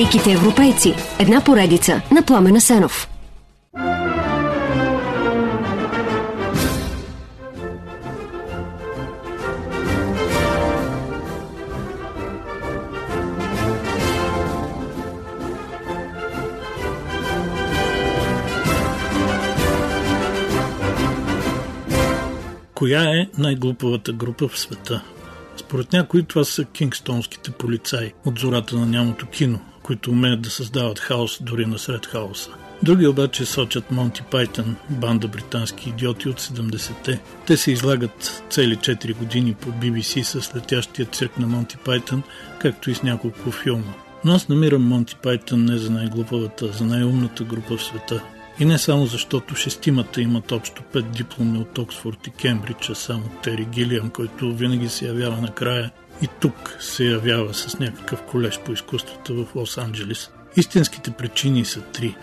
Великите европейци. Една поредица на Пламена Сенов. Коя е най-глупавата група в света? Според някои това са кингстонските полицаи от зората на нямото кино, които умеят да създават хаос дори насред хаоса. Други обаче сочат Монти Пайтън, банда британски идиоти от 70-те. Те се излагат цели 4 години по BBC с летящия цирк на Монти Пайтън, както и с няколко филма. Но аз намирам Монти Пайтън не за най-глупавата, за най-умната група в света. И не само защото шестимата имат общо пет дипломи от Оксфорд и Кембридж, а само Тери Гилиам, който винаги се явява накрая и тук се явява с някакъв колеж по изкуствата в Лос-Анджелес. Истинските причини са три.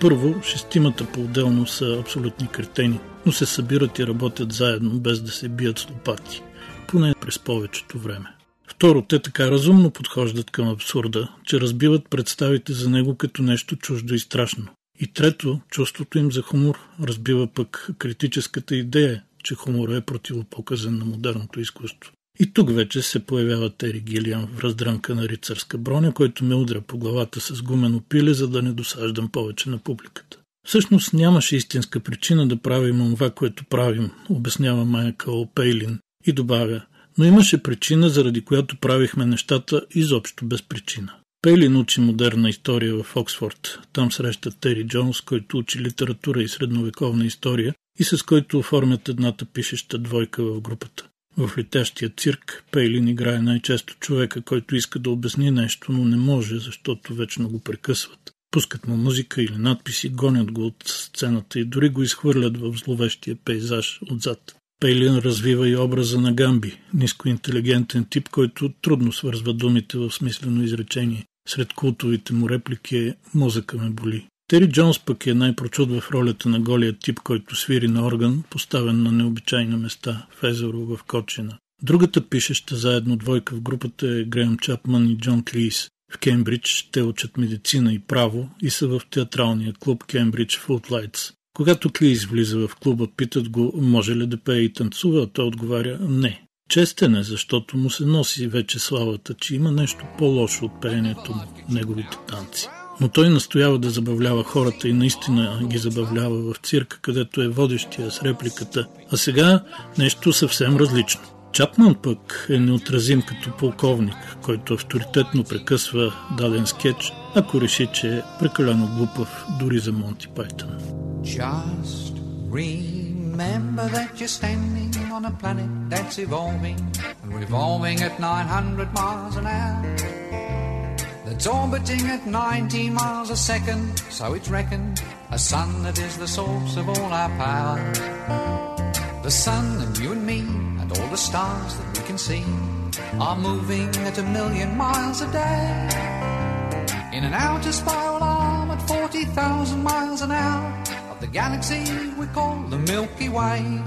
Първо, шестимата по-отделно са абсолютни кретени, но се събират и работят заедно, без да се бият с лопати. Поне през повечето време. Второ, те така разумно подхождат към абсурда, че разбиват представите за него като нещо чуждо и страшно. И трето, чувството им за хумор разбива пък критическата идея, че хумора е противопоказан на модерното изкуство. И тук вече се появява Тери Гилиан в раздрънка на рицарска броня, който ме удря по главата с гумено пиле, за да не досаждам повече на публиката. Всъщност нямаше истинска причина да правим това, което правим, обяснява Майкъл Пейлин и добавя, но имаше причина, заради която правихме нещата изобщо без причина. Пейлин учи модерна история в Оксфорд. Там среща Тери Джонс, който учи литература и средновековна история и с който оформят едната пишеща двойка в групата. В летящия цирк Пейлин играе най-често човека, който иска да обясни нещо, но не може, защото вечно го прекъсват. Пускат му музика или надписи, гонят го от сцената и дори го изхвърлят в зловещия пейзаж отзад. Пейлин развива и образа на Гамби, нискоинтелигентен тип, който трудно свързва думите в смислено изречение. Сред култовите му реплики е «Мозъка ме боли». Тери Джонс пък е най-прочуд в ролята на голия тип, който свири на орган, поставен на необичайни места в езеро в Кочина. Другата пишеща заедно двойка в групата е Греъм Чапман и Джон Клис. В Кембридж те учат медицина и право и са в театралния клуб Кембридж Footlights. Когато Клис влиза в клуба, питат го, може ли да пее и танцува, а той отговаря не. Честен е, защото му се носи вече славата, че има нещо по-лошо от пеенето му, неговите танци. Но той настоява да забавлява хората и наистина ги забавлява в цирка, където е водещия с репликата. А сега нещо съвсем различно. Чапман пък е неотразим като полковник, който авторитетно прекъсва даден скетч, ако реши, че е прекалено глупав дори за Монти Пайтън. Just remember that you're standing on a planet that's evolving and revolving at 900 miles an hour. That's orbiting at 19 miles a second, so it's reckoned a sun that is the source of all our power. The sun and you and me and all the stars that we can see are moving at a million miles a day. In an outer spiral arm at 40,000 miles an hour of the galaxy we call the Milky Way.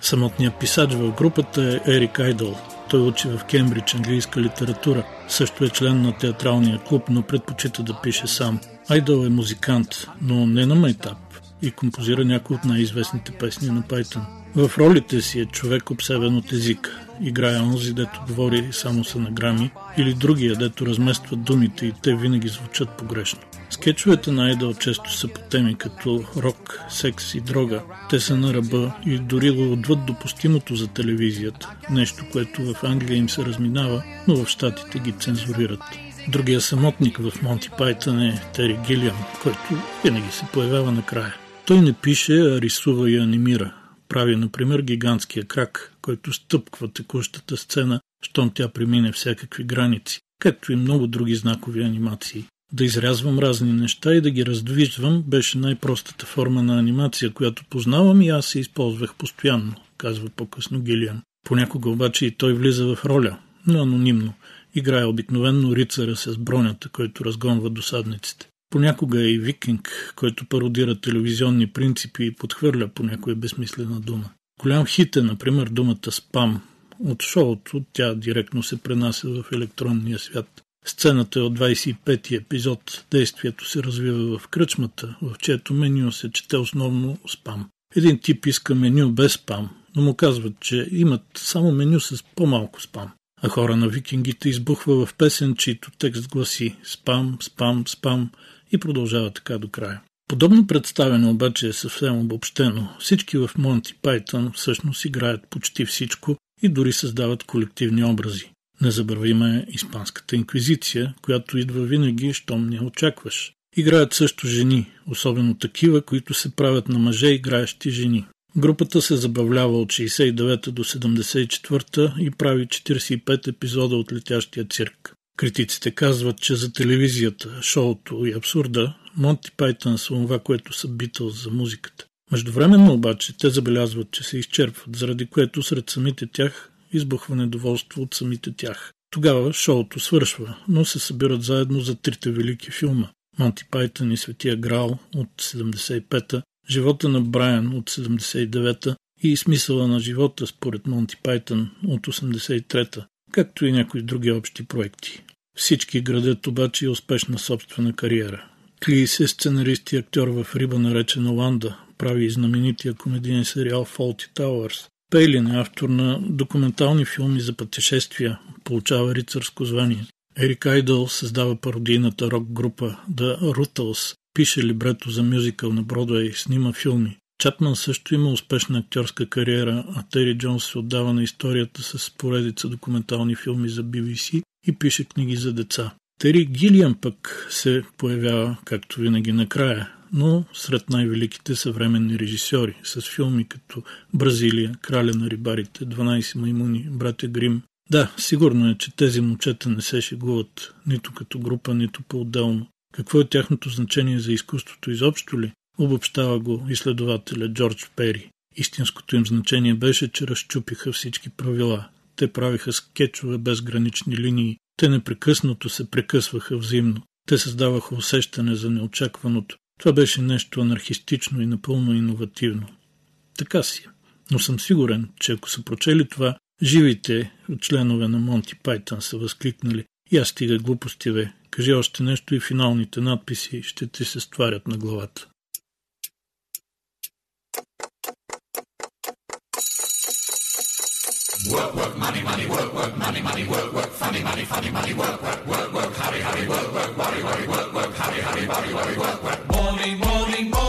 Самотният писач в групата е Ерик Айдол. Той учи в Кембридж английска литература. Също е член на театралния клуб, но предпочита да пише сам. Айдол е музикант, но не на майтап и композира някои от най-известните песни на Пайтън. В ролите си е човек обсебен от езика. Играе онзи, дето говори само с анаграми, или другия, дето размества думите и те винаги звучат погрешно. Скетчовете на Айдъл често са по теми като рок, секс и дрога. Те са на ръба и дори го отвъд допустимото за телевизията. Нещо, което в Англия им се разминава, но в Штатите ги цензурират. Другия самотник в Монти Пайтън е Тери Гилиам, който винаги се появява накрая. Той не пише, а рисува и анимира. Прави, например, гигантския крак, който стъпква текущата сцена, щом тя премине всякакви граници, както и много други знакови анимации. Да изрязвам разни неща и да ги раздвижвам беше най-простата форма на анимация, която познавам и аз се използвах постоянно, казва по-късно Гилиан. Понякога обаче и той влиза в роля, но анонимно. Играе обикновенно рицара с бронята, който разгонва досадниците. Понякога е и викинг, който пародира телевизионни принципи и подхвърля по някоя безсмислена дума. Голям хит е, например, думата спам. От шоуто тя директно се пренася в електронния свят. Сцената е от 25-ти епизод. Действието се развива в кръчмата, в чието меню се чете основно спам. Един тип иска меню без спам, но му казват, че имат само меню с по-малко спам. А хора на викингите избухва в песен, чийто текст гласи спам, спам, спам и продължава така до края. Подобно представяне обаче е съвсем обобщено. Всички в Монти Пайтън всъщност играят почти всичко и дори създават колективни образи. Не забравиме Испанската инквизиция, която идва винаги, щом не очакваш. Играят също жени, особено такива, които се правят на мъже играещи жени. Групата се забавлява от 69 до 74 и прави 45 епизода от летящия цирк. Критиците казват, че за телевизията, шоуто и абсурда Монти Пайтън са това, което са битъл за музиката. Междувременно обаче те забелязват, че се изчерпват, заради което сред самите тях избухва недоволство от самите тях. Тогава шоуто свършва, но се събират заедно за трите велики филма. Монти Пайтън и Светия Грал от 75-та, Живота на Брайан от 79-та и Смисъла на живота според Монти Пайтън от 83-та, както и някои други общи проекти. Всички градят обаче и успешна собствена кариера. Клис е сценарист и актьор в риба наречена Ланда, прави и знаменития комедиен сериал Faulty Towers. Пейлин е автор на документални филми за пътешествия, получава рицарско звание. Ерик Айдъл създава пародийната рок група The Rutals, пише либрето за мюзикъл на Бродвей, снима филми. Чапман също има успешна актьорска кариера, а Тери Джонс се отдава на историята с поредица документални филми за BBC и пише книги за деца. Тери Гилиан пък се появява, както винаги, накрая, но сред най-великите съвременни режисьори, с филми като Бразилия, Краля на рибарите, 12 маймуни, Братя Грим. Да, сигурно е, че тези момчета не се шегуват нито като група, нито по-отделно. Какво е тяхното значение за изкуството изобщо ли? Обобщава го изследователя Джордж Пери. Истинското им значение беше, че разчупиха всички правила. Те правиха скетчове без гранични линии. Те непрекъснато се прекъсваха взаимно. Те създаваха усещане за неочакваното. Това беше нещо анархистично и напълно иновативно. Така си. Но съм сигурен, че ако са прочели това, живите членове на Монти Пайтън са възкликнали и аз стига глупости, бе. Кажи още нещо и финалните надписи ще ти се стварят на главата. Work, work, money, money, work, work, money, money, work, work, funny, money, funny, money, work, work, work, work, hurry, hurry, work, work, worry, worry, work, work, hurry, hurry, worry, worry, work, work. Morning, morning, morning,